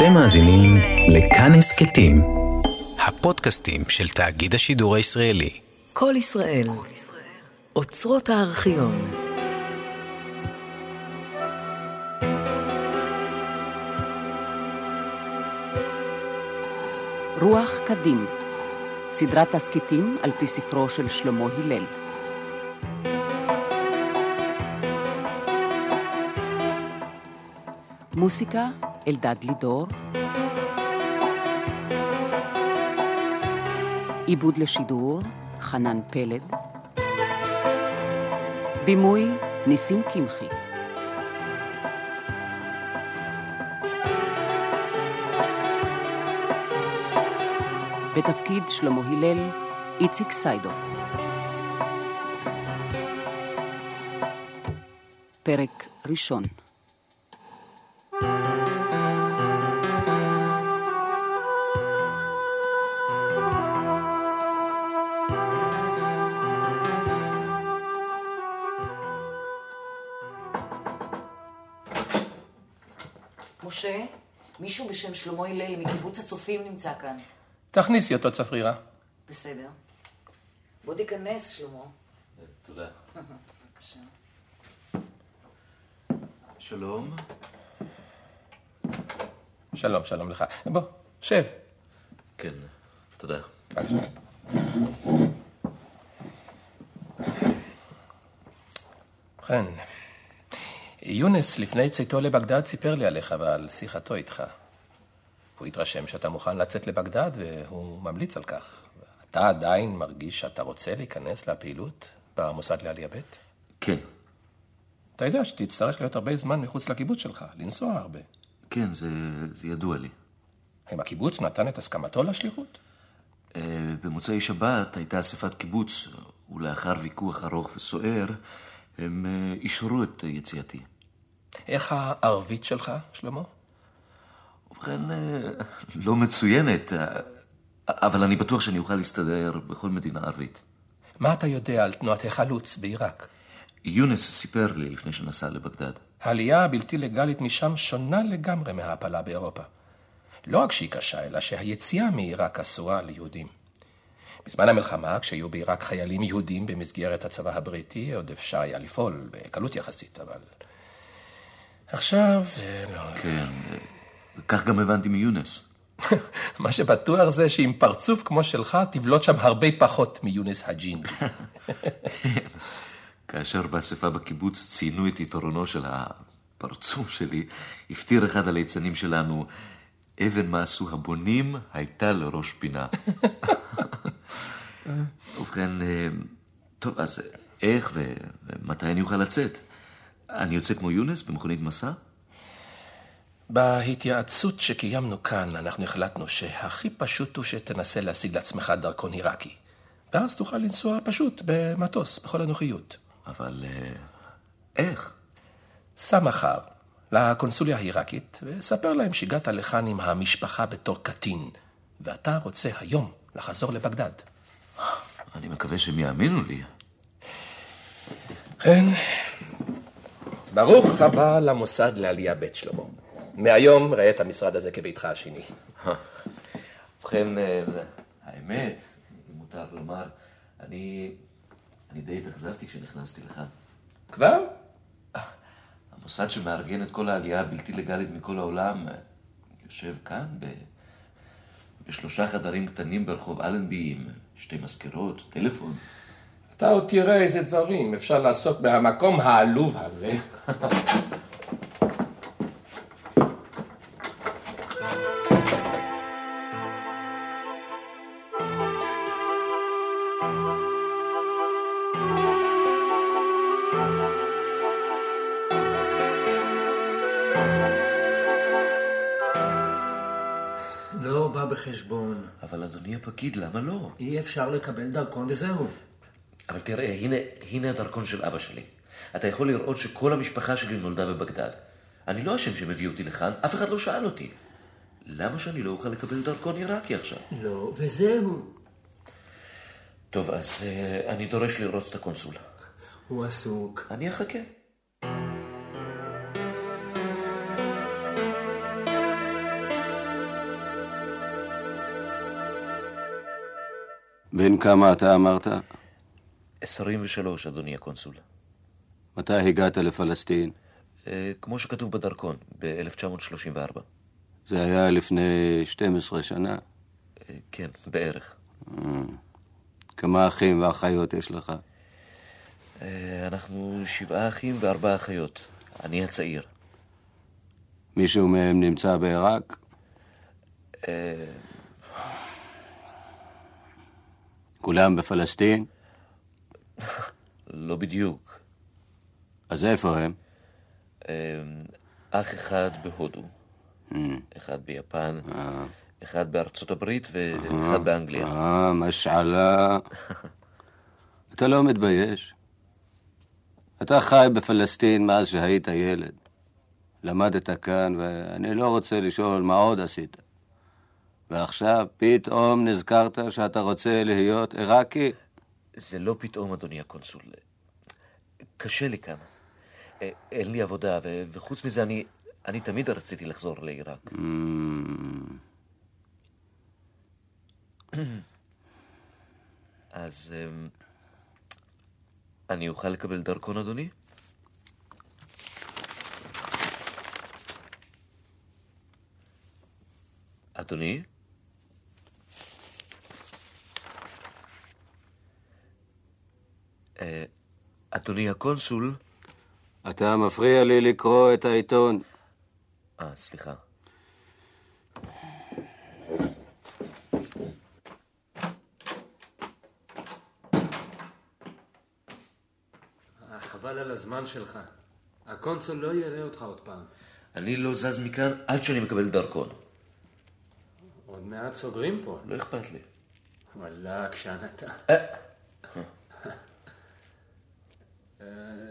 אתם מאזינים לכאן הסכתים, הפודקאסטים של תאגיד השידור הישראלי. כל ישראל, אוצרות הארכיון. רוח קדים, סדרת תסכיתים על פי ספרו של שלמה הלל. מוסיקה אלדד לידור. עיבוד לשידור חנן פלד. בימוי ניסים קמחי. בתפקיד שלמה הלל, איציק סיידוף. פרק ראשון שלמה הלל מקיבוץ הצופים נמצא כאן. תכניסי אותו, צפרירה. בסדר. בוא תיכנס, שלמה. תודה. בבקשה. שלום. שלום, שלום לך. בוא, שב. כן, תודה. בבקשה. ובכן, יונס לפני צאתו לבגדד סיפר לי עליך ועל שיחתו איתך. הוא התרשם שאתה מוכן לצאת לבגדד והוא ממליץ על כך. אתה עדיין מרגיש שאתה רוצה להיכנס לפעילות במוסד לעלייה ב'? כן, אתה יודע שתצטרך להיות הרבה זמן מחוץ לקיבוץ שלך, לנסוע הרבה. כן, זה, זה ידוע לי. האם הקיבוץ נתן את הסכמתו לשליחות? אה, במוצאי שבת הייתה אספת קיבוץ, ולאחר ויכוח ארוך וסוער, הם אה, אישרו את יציאתי. איך הערבית שלך, שלמה? ובכן, אה, לא מצוינת, אה, אבל אני בטוח שאני אוכל להסתדר בכל מדינה ערבית. מה אתה יודע על תנועת החלוץ בעיראק? יונס סיפר לי לפני שנסע לבגדד. העלייה הבלתי לגלית משם שונה לגמרי מההעפלה באירופה. לא רק שהיא קשה, אלא שהיציאה מעיראק אסורה ליהודים. בזמן המלחמה, כשהיו בעיראק חיילים יהודים במסגרת הצבא הבריטי, עוד אפשר היה לפעול בקלות יחסית, אבל... עכשיו, אה, לא... כן, כך גם הבנתי מיונס. מה שבטוח זה שעם פרצוף כמו שלך, תבלוט שם הרבה פחות מיונס הג'ין. כאשר באספה בקיבוץ ציינו את יתרונו של הפרצוף שלי, הפטיר אחד הליצנים שלנו, אבן מה עשו הבונים הייתה לראש פינה. ובכן, אה, טוב, אז איך ומתי אני אוכל לצאת? אני יוצא כמו יונס במכונית מסע? בהתייעצות שקיימנו כאן, אנחנו החלטנו שהכי פשוט הוא שתנסה להשיג לעצמך דרכון עיראקי. ואז תוכל לנסוע פשוט במטוס, בכל הנוחיות. אבל אה, איך? סע מחר לקונסוליה העיראקית וספר להם שהגעת לכאן עם המשפחה בתור קטין, ואתה רוצה היום לחזור לבגדד. אני מקווה שהם יאמינו לי. כן. ברוך הבא למוסד לעלייה בית שלמה. מהיום ראה את המשרד הזה כביתך השני. ובכן, אה, האמת, אם מותר לומר, אני, אני די התאכזבתי כשנכנסתי לכאן. כבר? המוסד שמארגן את כל העלייה הבלתי לגלית מכל העולם אה, יושב כאן ב... בשלושה חדרים קטנים ברחוב אלנבי עם שתי מזכירות, טלפון. אתה עוד תראה איזה דברים אפשר לעשות מהמקום העלוב הזה. אי אפשר לקבל דרכון וזהו. אבל תראה, הנה, הנה הדרכון של אבא שלי. אתה יכול לראות שכל המשפחה שלי נולדה בבגדד. אני לא אשם שהם הביאו אותי לכאן, אף אחד לא שאל אותי. למה שאני לא אוכל לקבל דרכון עיראקי עכשיו? לא, וזהו. טוב, אז אה, אני דורש לראות את הקונסול. הוא עסוק. אני אחכה. בן כמה אתה אמרת? 23, אדוני הקונסול. מתי הגעת לפלסטין? אה, כמו שכתוב בדרכון, ב-1934. זה היה לפני 12 שנה. אה, כן, בערך. כמה אחים ואחיות יש לך? אה, אנחנו שבעה אחים וארבעה אחיות. אני הצעיר. מישהו מהם נמצא בעיראק? אה, כולם בפלסטין? לא בדיוק. אז איפה הם? אה, אח אחד בהודו, אחד ביפן, אחד בארצות הברית ואחד באנגליה. אה, משעלה. אתה לא מתבייש? אתה חי בפלסטין מאז שהיית ילד. למדת כאן, ואני לא רוצה לשאול מה עוד עשית. ועכשיו פתאום נזכרת שאתה רוצה להיות עיראקי? זה לא פתאום, אדוני הקונסול. קשה לי כאן. אה, אין לי עבודה, ו- וחוץ מזה אני, אני תמיד רציתי לחזור לעיראק. אז אמ, אני אוכל לקבל דרכון, אדוני? אדוני? אדוני הקונסול? אתה מפריע לי לקרוא את העיתון. אה, סליחה. חבל על הזמן שלך. הקונסול לא יראה אותך עוד פעם. אני לא זז מכאן עד שאני מקבל דרכון. עוד מעט סוגרים פה. לא אכפת לי. וואלה, עקשן אתה.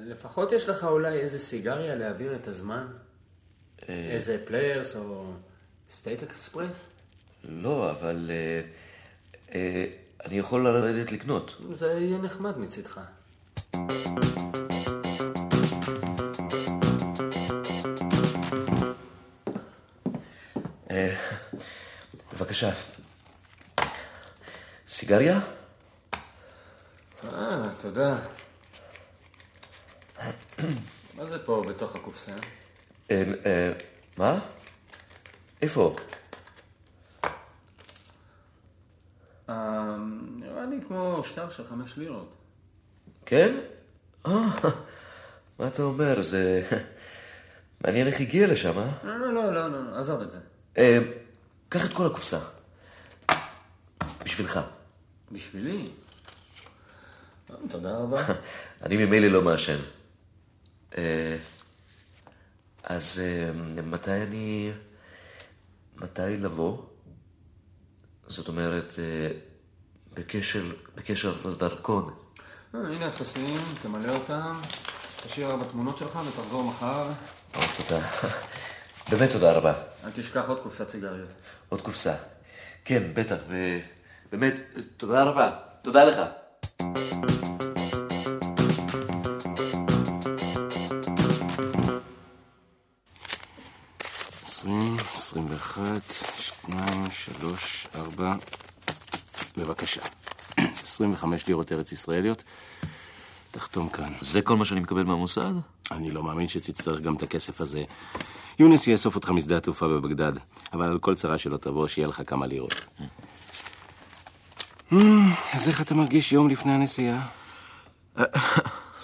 לפחות יש לך אולי איזה סיגריה להעביר את הזמן? אה, איזה Players או State Express? לא, אבל אה, אה, אני יכול לרדת לקנות. זה יהיה נחמד מצידך. בבקשה. סיגריה? אה, תודה. מה זה פה בתוך הקופסה? אה, אה, מה? איפה? אה, נראה לי כמו שטר של חמש לירות. כן? אה, מה אתה אומר? זה... מעניין איך הגיע לשם, אה? לא, לא, לא, לא, לא, עזוב את זה. אה, קח את כל הקופסה. בשבילך. בשבילי? תודה רבה. אני ממילא לא מעשן. אה, אז אה, מתי אני... מתי לבוא? זאת אומרת, אה, בקשר, בקשר לדרכון. הנה הטפסים, תמלא אותם, תשאיר ארבע תמונות שלך ותחזור מחר. תודה. באמת תודה רבה. אל תשכח עוד קופסת סיגריות. עוד קופסה. כן, בטח, ובאמת, תודה רבה. תודה לך. 21, 2, 3, 4, בבקשה. 25 לירות ארץ ישראליות. תחתום כאן. זה כל מה שאני מקבל מהמוסד? אני לא מאמין שתצטרך גם את הכסף הזה. יונס יאסוף אותך משדה התעופה בבגדד, אבל על כל צרה שלא תבוא, שיהיה לך כמה לירות. אמ, אז איך אתה מרגיש יום לפני הנסיעה?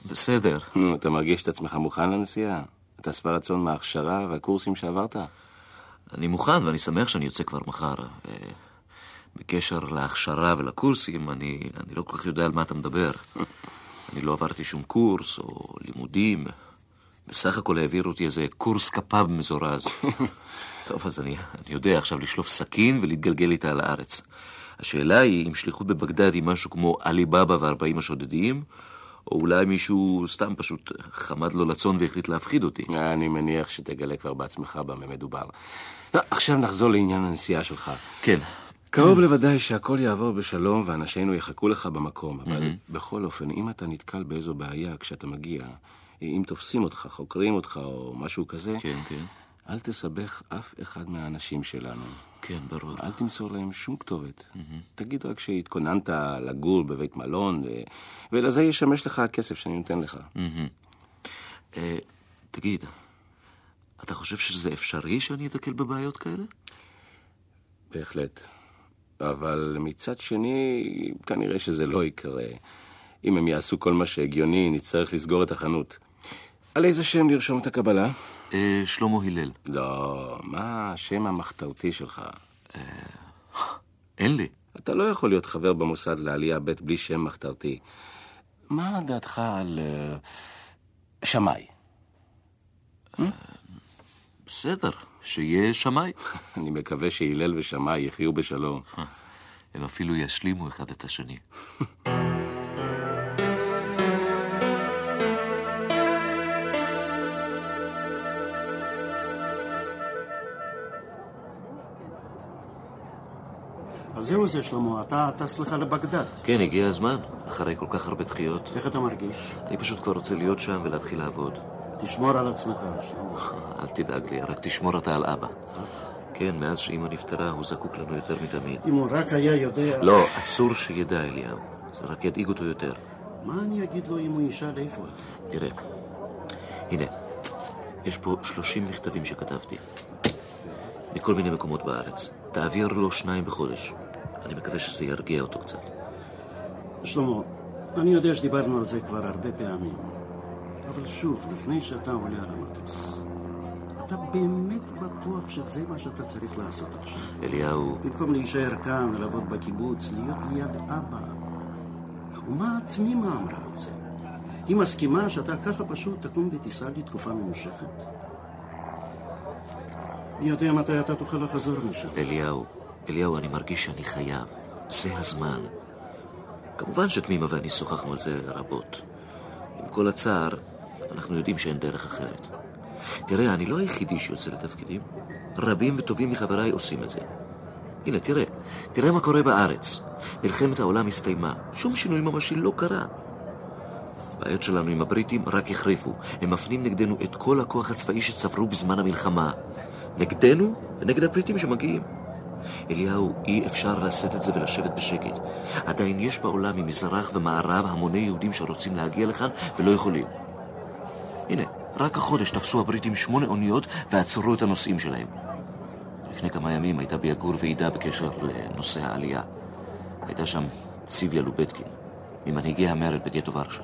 בסדר. נו, אתה מרגיש את עצמך מוכן לנסיעה? אתה שבע רצון מההכשרה והקורסים שעברת? אני מוכן ואני שמח שאני יוצא כבר מחר. אה, בקשר להכשרה ולקורסים, אני, אני לא כל כך יודע על מה אתה מדבר. אני לא עברתי שום קורס או לימודים. בסך הכל העבירו אותי איזה קורס כפ"ב מזורז. טוב, אז אני, אני יודע עכשיו לשלוף סכין ולהתגלגל איתה על הארץ. השאלה היא אם שליחות בבגדד היא משהו כמו עליבאבא וארבעים השודדים, או אולי מישהו סתם פשוט חמד לו לצון והחליט להפחיד אותי. אני מניח שתגלה כבר בעצמך במה מדובר. לא, עכשיו נחזור לעניין הנסיעה שלך. כן. קרוב לוודאי שהכל יעבור בשלום ואנשינו יחכו לך במקום, אבל בכל אופן, אם אתה נתקל באיזו בעיה כשאתה מגיע, אם תופסים אותך, חוקרים אותך או משהו כזה, כן, כן. אל תסבך אף אחד מהאנשים שלנו. כן, ברור. אל תמסור להם שום כתובת. תגיד רק שהתכוננת לגור בבית מלון, ו... ולזה ישמש לך הכסף שאני נותן לך. אה, תגיד, אתה חושב שזה אפשרי שאני אתקל בבעיות כאלה? בהחלט. אבל מצד שני, כנראה שזה לא יקרה. אם הם יעשו כל מה שהגיוני, נצטרך לסגור את החנות. על איזה שם לרשום את הקבלה? אה, שלמה הלל. לא, מה השם המחתרתי שלך? אין לי. אתה לא יכול להיות חבר במוסד לעלייה ב' בלי שם מחתרתי. מה דעתך על אה, שמאי? בסדר, שיהיה שמאי. אני מקווה שהלל ושמאי יחיו בשלום. הם אפילו ישלימו אחד את השני. זהו זה, שלמה, אתה טס לך לבגדד. כן, הגיע הזמן, אחרי כל כך הרבה דחיות. איך אתה מרגיש? אני פשוט כבר רוצה להיות שם ולהתחיל לעבוד. תשמור על עצמך, שלמה. אל תדאג לי, רק תשמור אתה על אבא. כן, מאז שאמא נפטרה, הוא זקוק לנו יותר מתמיד. אם הוא רק היה יודע... לא, אסור שידע, אליהו. זה רק ידאיג אותו יותר. מה אני אגיד לו אם הוא ישאל איפה אתה? תראה, הנה, יש פה 30 מכתבים שכתבתי. מכל מיני מקומות בארץ. תעביר לו שניים בחודש. אני מקווה שזה ירגיע אותו קצת. שלמה, אני יודע שדיברנו על זה כבר הרבה פעמים, אבל שוב, לפני שאתה עולה על המטוס, אתה באמת בטוח שזה מה שאתה צריך לעשות עכשיו? אליהו, במקום להישאר כאן ולעבוד בקיבוץ, להיות ליד אבא. ומה תמימה אמרה על זה? היא מסכימה שאתה ככה פשוט תקום ותיסע לתקופה ממושכת? מי יודע מתי אתה תוכל לחזור משם? אליהו, אליהו, אני מרגיש שאני חייב. זה הזמן. כמובן שתמימה ואני שוחחנו על זה רבות. עם כל הצער, אנחנו יודעים שאין דרך אחרת. תראה, אני לא היחידי שיוצא לתפקידים. רבים וטובים מחבריי עושים את זה. הנה, תראה, תראה מה קורה בארץ. מלחמת העולם הסתיימה, שום שינוי ממשי לא קרה. הבעיות שלנו עם הבריטים רק החריפו. הם מפנים נגדנו את כל הכוח הצבאי שצברו בזמן המלחמה. נגדנו ונגד הבריטים שמגיעים. אליהו, אי אפשר לשאת את זה ולשבת בשקט. עדיין יש בעולם ממזרח ומערב המוני יהודים שרוצים להגיע לכאן ולא יכולים. הנה, רק החודש תפסו הבריטים שמונה אוניות ועצרו את הנוסעים שלהם. לפני כמה ימים הייתה ביגור ועידה בקשר לנושא העלייה. הייתה שם ציוויה לובטקין, ממנהיגי המרד בגטו ורשה.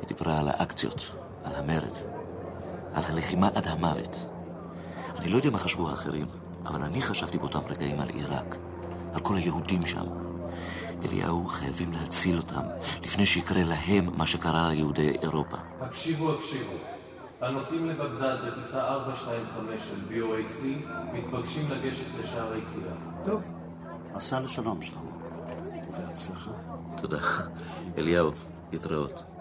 היא דיברה על האקציות, על המרד, על הלחימה עד המוות. אני לא יודע מה חשבו האחרים, אבל אני חשבתי באותם רגעים על עיראק, על כל היהודים שם. אליהו, חייבים להציל אותם, לפני שיקרה להם מה שקרה ליהודי אירופה. הקשיבו, הקשיבו. הנוסעים לבגדד בטיסה 425 של BOAC מתבקשים לגשת לשער היציאה. טוב, עשה לשלום שלמה. ובהצלחה. תודה. אליהו, להתראות.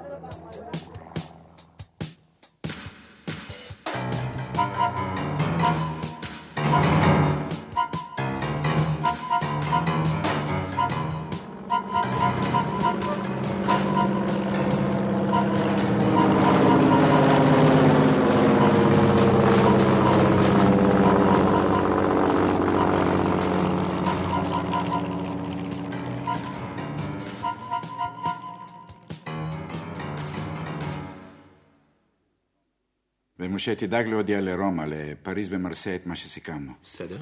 ומשה, תדאג להודיע לרומא, לפריז ומרסיי את מה שסיכמנו. בסדר.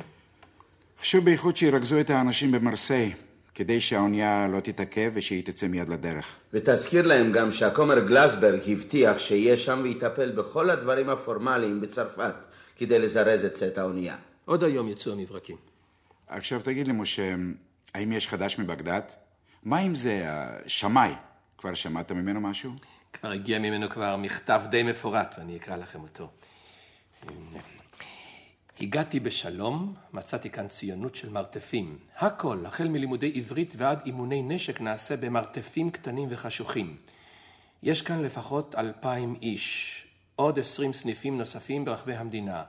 חשוב בייחוד שירכזו את האנשים במרסיי, כדי שהאונייה לא תתעכב ושהיא תצא מיד לדרך. ותזכיר להם גם שהכומר גלסברג הבטיח שיהיה שם ויטפל בכל הדברים הפורמליים בצרפת כדי לזרז את צאת האונייה. עוד היום יצאו המברקים. עכשיו תגיד לי, משה, האם יש חדש מבגדד? מה עם זה, השמאי? כבר שמעת ממנו משהו? כבר הגיע ממנו כבר מכתב די מפורט, ואני אקרא לכם אותו. הגעתי בשלום, מצאתי כאן ציונות של מרתפים. הכל, החל מלימודי עברית ועד אימוני נשק, נעשה במרתפים קטנים וחשוכים. יש כאן לפחות אלפיים איש, עוד עשרים סניפים נוספים ברחבי המדינה.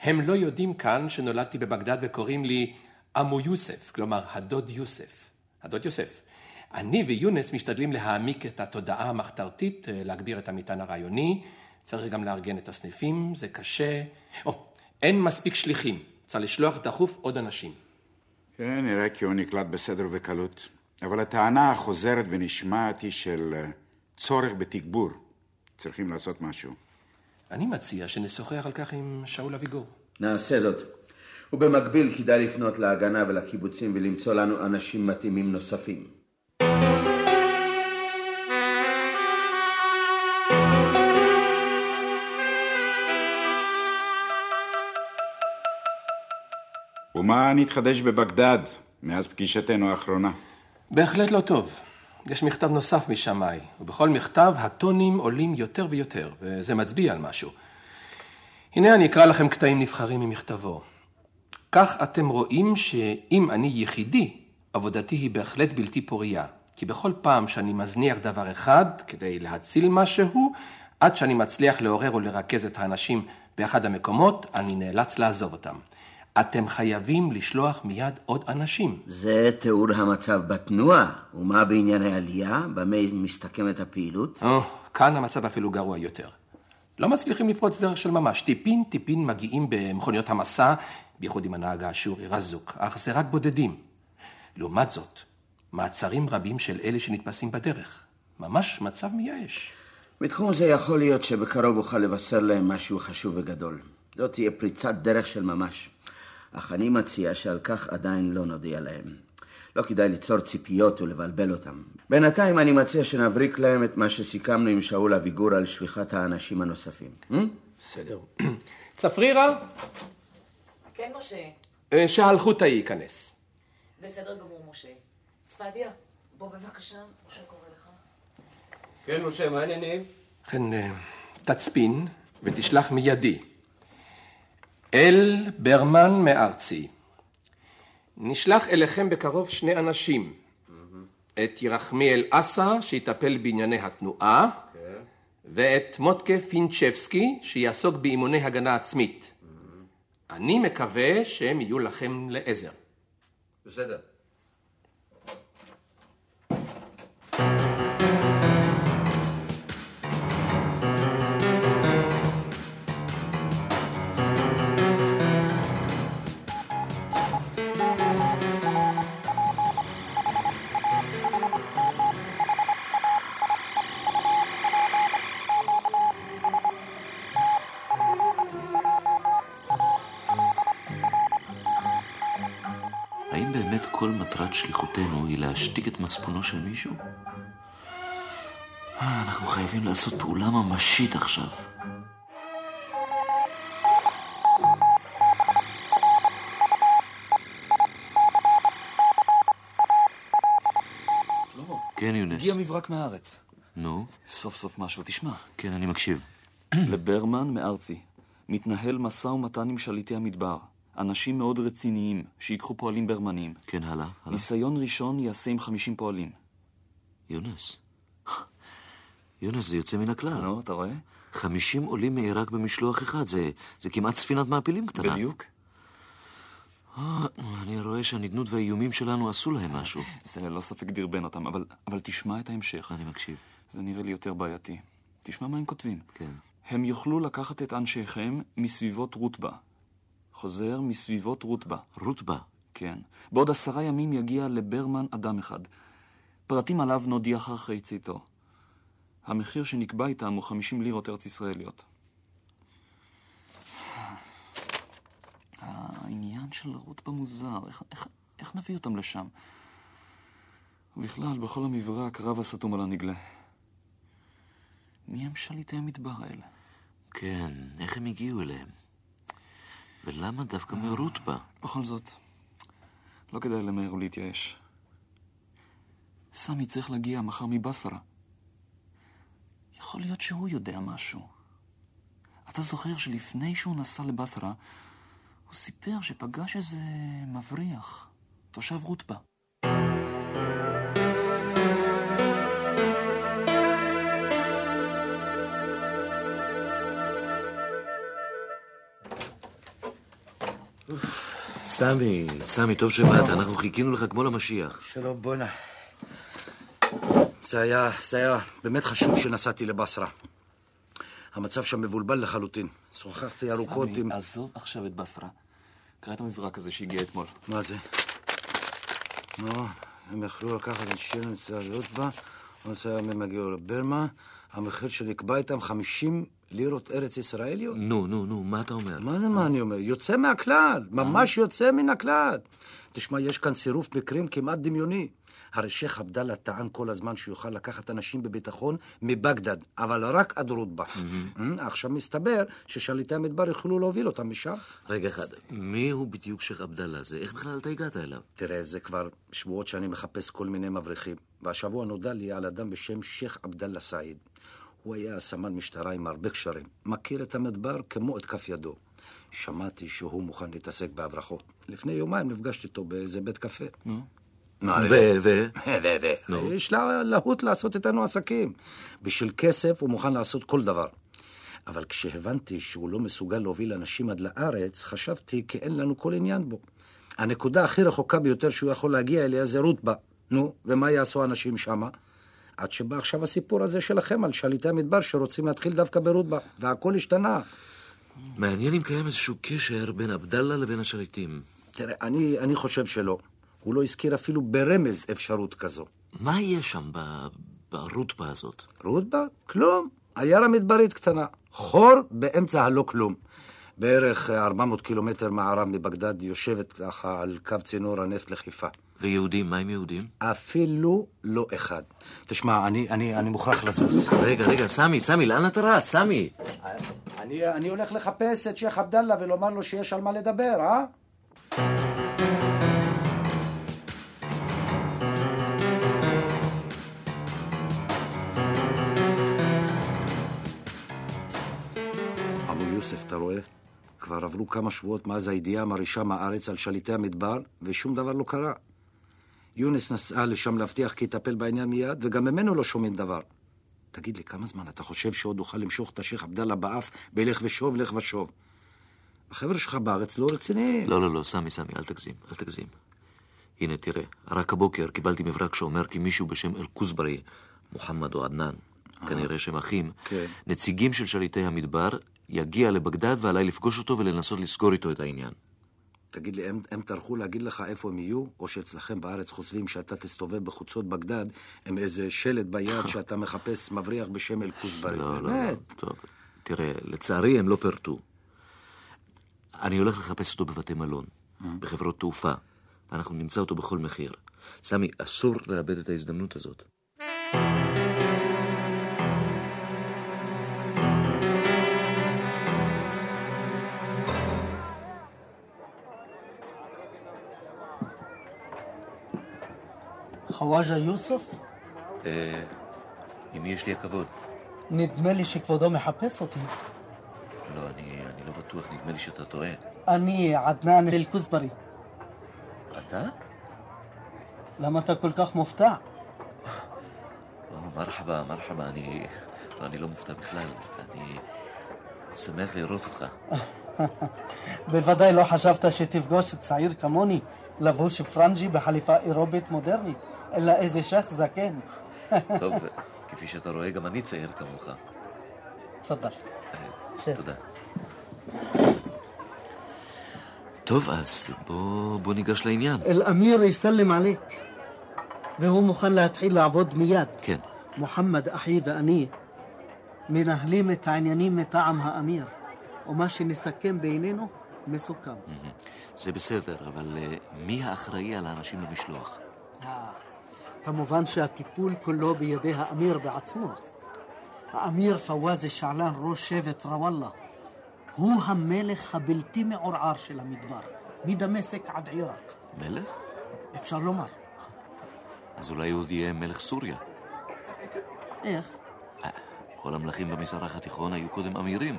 הם לא יודעים כאן שנולדתי בבגדד וקוראים לי אמו יוסף, כלומר הדוד יוסף. הדוד יוסף. אני ויונס משתדלים להעמיק את התודעה המחתרתית, להגביר את המטען הרעיוני, צריך גם לארגן את הסניפים, זה קשה. או, אין מספיק שליחים, צריך לשלוח דחוף עוד אנשים. כן, נראה כי הוא נקלט בסדר ובקלות. אבל הטענה החוזרת ונשמעת היא של אה, צורך בתגבור. צריכים לעשות משהו. אני מציע שנשוחח על כך עם שאול אביגור. נעשה זאת. ובמקביל כדאי לפנות להגנה ולקיבוצים ולמצוא לנו אנשים מתאימים נוספים. ומה נתחדש בבגדד מאז פגישתנו האחרונה? בהחלט לא טוב. יש מכתב נוסף משמאי, ובכל מכתב הטונים עולים יותר ויותר, וזה מצביע על משהו. הנה אני אקרא לכם קטעים נבחרים ממכתבו. כך אתם רואים שאם אני יחידי, עבודתי היא בהחלט בלתי פוריה. כי בכל פעם שאני מזניח דבר אחד כדי להציל משהו, עד שאני מצליח לעורר ולרכז את האנשים באחד המקומות, אני נאלץ לעזוב אותם. אתם חייבים לשלוח מיד עוד אנשים. זה תיאור המצב בתנועה. ומה בעניין העלייה? במה מסתכמת הפעילות? או, כאן המצב אפילו גרוע יותר. לא מצליחים לפרוץ דרך של ממש. טיפין טיפין מגיעים במכוניות המסע, בייחוד עם הנהג האשורי רזוק, אך זה רק בודדים. לעומת זאת, מעצרים רבים של אלה שנתפסים בדרך. ממש מצב מייאש. בתחום זה יכול להיות שבקרוב אוכל לבשר להם משהו חשוב וגדול. זאת תהיה פריצת דרך של ממש. אך אני מציע שעל כך עדיין לא נודיע להם. לא כדאי ליצור ציפיות ולבלבל אותם. בינתיים אני מציע שנבריק להם את מה שסיכמנו עם שאול אביגור על שליחת האנשים הנוספים. בסדר. צפרירה, כן, משה. אה, שהלכותה ייכנס. בסדר גמור, משה. צפדיה, בוא בבקשה, משה קורא לך. כן, משה, מה העניינים? ובכן, אה, תצפין ותשלח מיידי. אל ברמן מארצי. נשלח אליכם בקרוב שני אנשים. את ירחמיאל אסה, שיטפל בענייני התנועה, ואת מוטקה פינצ'בסקי, שיעסוק באימוני הגנה עצמית. אני מקווה שהם יהיו לכם לעזר. בסדר. מצפונו של מישהו? אה, אנחנו חייבים לעשות פעולה ממשית עכשיו. שלמה. כן, יונס. הגיע מברק מהארץ. נו? סוף סוף משהו, תשמע. כן, אני מקשיב. לברמן מארצי. מתנהל משא ומתן עם שליטי המדבר. אנשים מאוד רציניים, שיקחו פועלים ברמנים. כן, הלאה, הלאה. ניסיון ראשון ייעשה עם 50 פועלים. יונס. יונס, זה יוצא מן הכלל. נו, אתה רואה? 50 עולים מעיראק במשלוח אחד, זה, זה כמעט ספינת מעפילים קטנה. בדיוק. אה, אני רואה שהנדנות והאיומים שלנו עשו להם משהו. זה ללא ספק דרבן אותם, אבל, אבל תשמע את ההמשך. אני מקשיב. זה נראה לי יותר בעייתי. תשמע מה הם כותבים. כן. הם יוכלו לקחת את אנשיכם מסביבות רוטבה. חוזר מסביבות רוטבה. רוטבה? כן. בעוד עשרה ימים יגיע לברמן אדם אחד. פרטים עליו נודיעך אחרי צאתו. המחיר שנקבע איתם הוא 50 לירות ארץ ישראליות. העניין של רוטבה מוזר, איך, איך, איך נביא אותם לשם? ובכלל, בכל המברק רב הסתום על הנגלה. מי הם שליטי המדבר האלה? כן, איך הם הגיעו אליהם? ולמה דווקא מרוטבה? בכל זאת, לא כדאי למהר ולהתייאש. סמי צריך להגיע מחר מבשרה. יכול להיות שהוא יודע משהו. אתה זוכר שלפני שהוא נסע לבשרה, הוא סיפר שפגש איזה מבריח, תושב רוטבה. סמי, סמי, טוב שבאת, אנחנו חיכינו לך כמו למשיח. שלום, בואנה. זה היה, זה היה באמת חשוב שנסעתי לבשרה. המצב שם מבולבל לחלוטין. שוחחתי ארוכות עם... סמי, עזוב עכשיו את בשרה. קרא את המברק הזה שהגיע אתמול. מה זה? נו, הם יכלו לקחת את שיר נצטרך בה, נוסע הם הגיעו לברמה, המחיר שנקבע איתם 50 לירות ארץ ישראליות? נו, נו, נו, מה אתה אומר? מה זה מה אני אומר? יוצא מהכלל, ממש יוצא מן הכלל. תשמע, יש כאן צירוף מקרים כמעט דמיוני. הרי שייח' עבדאללה טען כל הזמן שיוכל לקחת אנשים בביטחון מבגדד, אבל רק עד רוטבה. אה, עכשיו מסתבר ששליטי המדבר יוכלו להוביל אותם משם. רגע אחד, מי הוא בדיוק שייח' עבדאללה הזה? איך בכלל אתה הגעת אליו? תראה, זה כבר שבועות שאני מחפש כל מיני מבריחים, והשבוע נודע לי על אדם בשם שייח' עבדאללה סעיד. הוא היה סמן משטרה עם הרבה קשרים, מכיר את המדבר כמו את כף ידו. שמעתי שהוא מוכן להתעסק בהברחות. לפני יומיים נפגשתי איתו באיזה בית קפה. מה, ו- ו- ו... ו... יש לה להוט לעשות איתנו עסקים. בשביל כסף הוא מוכן לעשות כל דבר. אבל כשהבנתי שהוא לא מסוגל להוביל אנשים עד לארץ, חשבתי כי אין לנו כל עניין בו. הנקודה הכי רחוקה ביותר שהוא יכול להגיע אליה זה רוטבה. נו, ומה יעשו האנשים שמה? עד שבא עכשיו הסיפור הזה שלכם על שליטי המדבר שרוצים להתחיל דווקא ברוטבה, והכל השתנה. מעניין אם קיים איזשהו קשר בין עבדאללה לבין השליטים. תראה, אני, אני חושב שלא. הוא לא הזכיר אפילו ברמז אפשרות כזו. מה יהיה שם ב- ברוטבה הזאת? רוטבה? כלום. עיירה מדברית קטנה. חור באמצע הלא כלום. בערך 400 קילומטר מערב מבגדד יושבת ככה על קו צינור הנפט לחיפה. ויהודים, מה עם יהודים? אפילו לא אחד. תשמע, אני, אני, אני מוכרח לזוז. רגע, רגע, סמי, סמי, לאן אתה רץ? סמי! אני, אני הולך לחפש את שייח' עבדאללה ולומר לו שיש על מה לדבר, אה? כבר עברו כמה שבועות מאז הידיעה המרעישה מהארץ על שליטי המדבר, ושום דבר לא קרה. יונס נסעה לשם להבטיח כי יטפל בעניין מיד, וגם ממנו לא שומעים דבר. תגיד לי, כמה זמן אתה חושב שעוד אוכל למשוך את השייח' עבדאללה באף בלך ושוב, לך ושוב? החבר'ה שלך בארץ לא רציניים. לא, לא, לא, סמי, סמי, אל תגזים, אל תגזים. הנה, תראה, רק הבוקר קיבלתי מברק שאומר כי מישהו בשם אל-כוסברי, מוחמד או עדנאן, כנראה שהם אחים, כן. נציגים של שליטי המדבר, יגיע לבגדד ועליי לפגוש אותו ולנסות לסגור איתו את העניין. תגיד לי, הם, הם טרחו להגיד לך איפה הם יהיו, או שאצלכם בארץ חושבים שאתה תסתובב בחוצות בגדד עם איזה שלט ביד שאתה מחפש מבריח בשם אל-כוסברי? לא, לא, לא. טוב. תראה, לצערי הם לא פירטו. אני הולך לחפש אותו בבתי מלון, בחברות תעופה. אנחנו נמצא אותו בכל מחיר. סמי, אסור לאבד את ההזדמנות הזאת. חוואג'ה יוסוף? אה, עם מי יש לי הכבוד? נדמה לי שכבודו מחפש אותי. לא, אני, אני לא בטוח, נדמה לי שאתה טועה. אני עדנאן אל-כוסברי. אתה? למה אתה כל כך מופתע? מרחבה, מרחבה, אני, לא, אני לא מופתע בכלל. אני שמח לראות אותך. בוודאי לא חשבת שתפגוש צעיר כמוני, לבוש פרנג'י בחליפה אירובית מודרנית, אלא איזה שייח' זקן. טוב, כפי שאתה רואה, גם אני צעיר כמוך. תפדל. שב. תודה. טוב, אז בוא, בוא ניגש לעניין. אל-אמיר יסלם עליק, והוא מוכן להתחיל לעבוד מיד. כן. מוחמד אחי ואני מנהלים את העניינים מטעם האמיר, ומה שנסכם בינינו מסוכם. זה בסדר, אבל אה, מי האחראי על האנשים למשלוח? אה, כמובן שהטיפול כולו בידי האמיר בעצמו. האמיר פוואזי שעלן, ראש שבט רוואלה, הוא המלך הבלתי מעורער של המדבר, מדמשק עד עיראק. מלך? אפשר לומר. אז אולי הוא יהיה מלך סוריה. איך? כל המלכים במזרח התיכון היו קודם אמירים,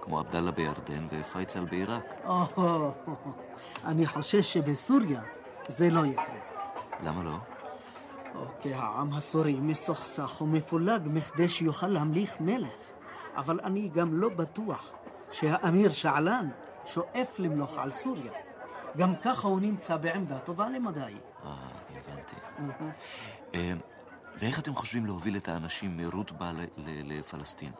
כמו עבדאללה בירדן ופייצל בעיראק. או, אני חושש שבסוריה זה לא יקרה. למה לא? כי העם הסורי מסוכסך ומפולג מכדי שיוכל להמליך מלך. אבל אני גם לא בטוח שהאמיר שעלן שואף למלוך על סוריה. גם ככה הוא נמצא בעמדה טובה למדי. אה, הבנתי. אה, ואיך אתם חושבים להוביל את האנשים מרוטבה לפלסטין?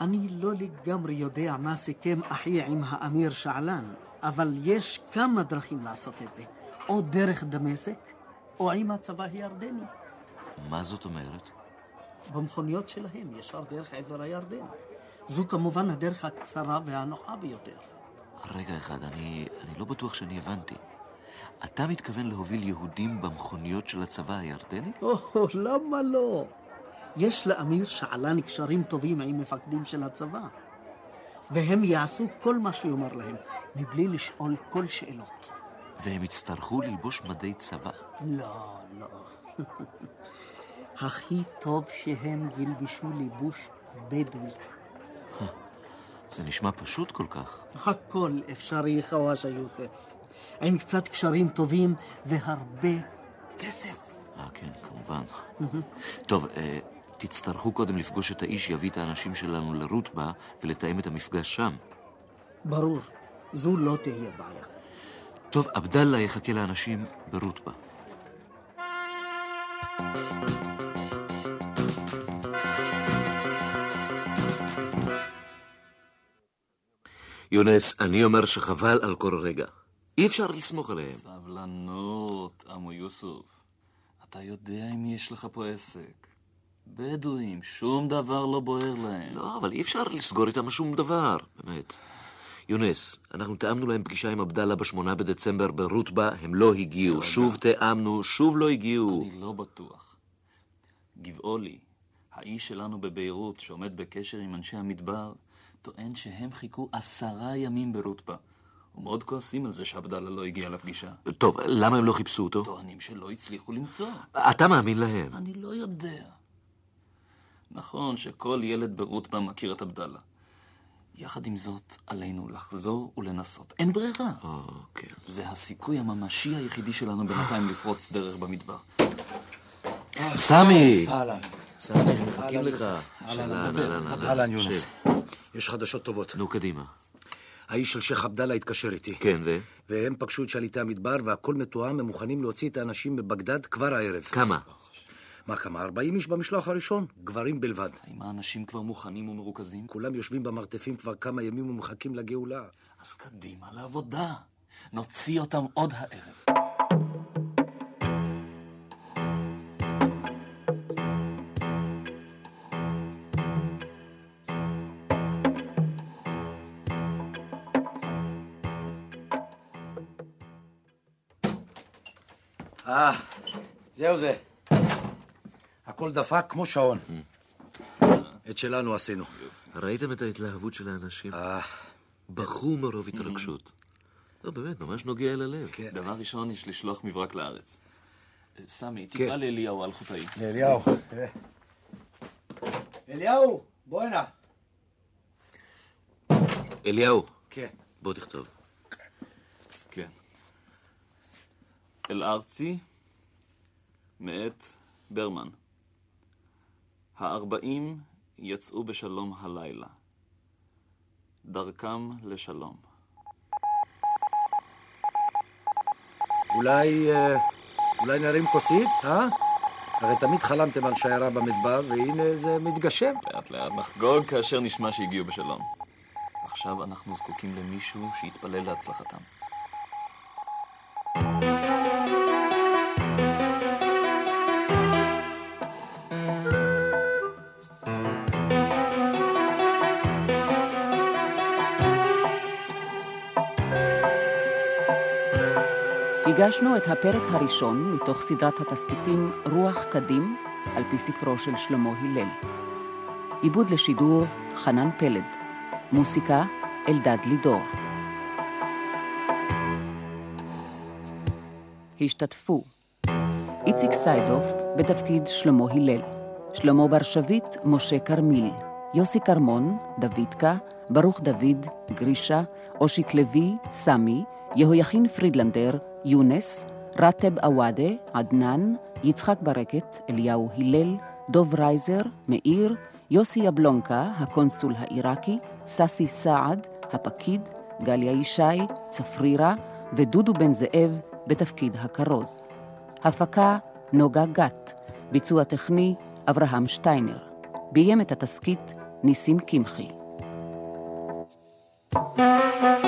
אני לא לגמרי יודע מה סיכם אחי עם האמיר שעלן, אבל יש כמה דרכים לעשות את זה. או דרך דמשק, או עם הצבא הירדני. מה זאת אומרת? במכוניות שלהם, ישר דרך עבר הירדן. זו כמובן הדרך הקצרה והנוחה ביותר. רגע אחד, אני, אני לא בטוח שאני הבנתי. אתה מתכוון להוביל יהודים במכוניות של הצבא הירדני? או, למה לא? יש לאמיר שעלן קשרים טובים עם מפקדים של הצבא, והם יעשו כל מה שיאמר להם, מבלי לשאול כל שאלות. והם יצטרכו ללבוש מדי צבא? לא, לא. הכי טוב שהם ילבשו לבוש בדואי. זה נשמע פשוט כל כך. הכל אפשרי, חוואשה יוסף. עם קצת קשרים טובים והרבה כסף. אה, כן, כמובן. טוב, אה, תצטרכו קודם לפגוש את האיש שיביא את האנשים שלנו לרוטבה ולתאם את המפגש שם. ברור, זו לא תהיה בעיה. טוב, עבדאללה יחכה לאנשים ברוטבה. יונס, אני אומר שחבל על כל רגע. אי אפשר לסמוך עליהם. סבלנות, עמו יוסוף. אתה יודע אם יש לך פה עסק. בדואים, שום דבר לא בוער להם. לא, אבל אי אפשר לסגור איתם שום דבר, באמת. יונס, אנחנו תאמנו להם פגישה עם עבדאללה בשמונה בדצמבר ברוטבה, הם לא הגיעו. שוב תאמנו, שוב לא הגיעו. אני לא בטוח. גבעולי, האיש שלנו בביירות, שעומד בקשר עם אנשי המדבר, טוען שהם חיכו עשרה ימים ברוטבה. ומאוד כועסים על זה שעבדאללה לא הגיע לפגישה. טוב, למה הם לא חיפשו אותו? טוענים שלא הצליחו למצוא. אתה מאמין להם? אני לא יודע. נכון שכל ילד ברוטבה מכיר את עבדאללה. יחד עם זאת, עלינו לחזור ולנסות. אין ברירה. אוקיי. זה הסיכוי הממשי היחידי שלנו בינתיים לפרוץ דרך במדבר. סמי! אהלן. סמי, מחכים לך. אהלן, אהלן, יונס. יש חדשות טובות. נו, קדימה. האיש של שייח' עבדאללה התקשר איתי. כן, ו? והם פגשו את שליטי המדבר, והכל מתואם, הם מוכנים להוציא את האנשים מבגדד כבר הערב. כמה? מה, כמה? 40 איש במשלוח הראשון? גברים בלבד. האם האנשים כבר מוכנים ומרוכזים? כולם יושבים במרתפים כבר כמה ימים ומחכים לגאולה. אז קדימה לעבודה. נוציא אותם עוד הערב. אה, זהו זה. הכל דפק כמו שעון. את שלנו עשינו. ראיתם את ההתלהבות של האנשים? בכו מרוב התרגשות. לא, באמת, ממש נוגע אל הלב. דבר ראשון, יש לשלוח מברק לארץ. אה, סמי, כן. תקרא לאליהו על חוטאי. לאליהו. אליהו, בוא הנה. אליהו. כן. בוא תכתוב. כן. אל-ארצי, מאת ברמן. הארבעים יצאו בשלום הלילה. דרכם לשלום. אולי, אה, אולי נרים כוסית, אה? הרי תמיד חלמתם על שיירה במדבר, והנה זה מתגשם. לאט לאט נחגוג כאשר נשמע שהגיעו בשלום. עכשיו אנחנו זקוקים למישהו שיתפלל להצלחתם. הגשנו את הפרק הראשון מתוך סדרת התסכיתים רוח קדים, על פי ספרו של שלמה הלל. עיבוד לשידור חנן פלד. מוסיקה אלדד לידור. השתתפו איציק סיידוף בתפקיד שלמה הלל, שלמה בר שביט, משה כרמיל, יוסי כרמון, דודקה, ברוך דוד, גרישה, אושיק לוי, סמי, יהויכין פרידלנדר, יונס, רטב עוואדה, עדנאן, יצחק ברקת, אליהו הלל, דוב רייזר, מאיר, יוסי יבלונקה, הקונסול העיראקי, ססי סעד, הפקיד, גליה ישי, צפרירה ודודו בן זאב בתפקיד הכרוז. הפקה נוגה גת, ביצוע טכני אברהם שטיינר. ביים את התסכית ניסים קמחי. thank you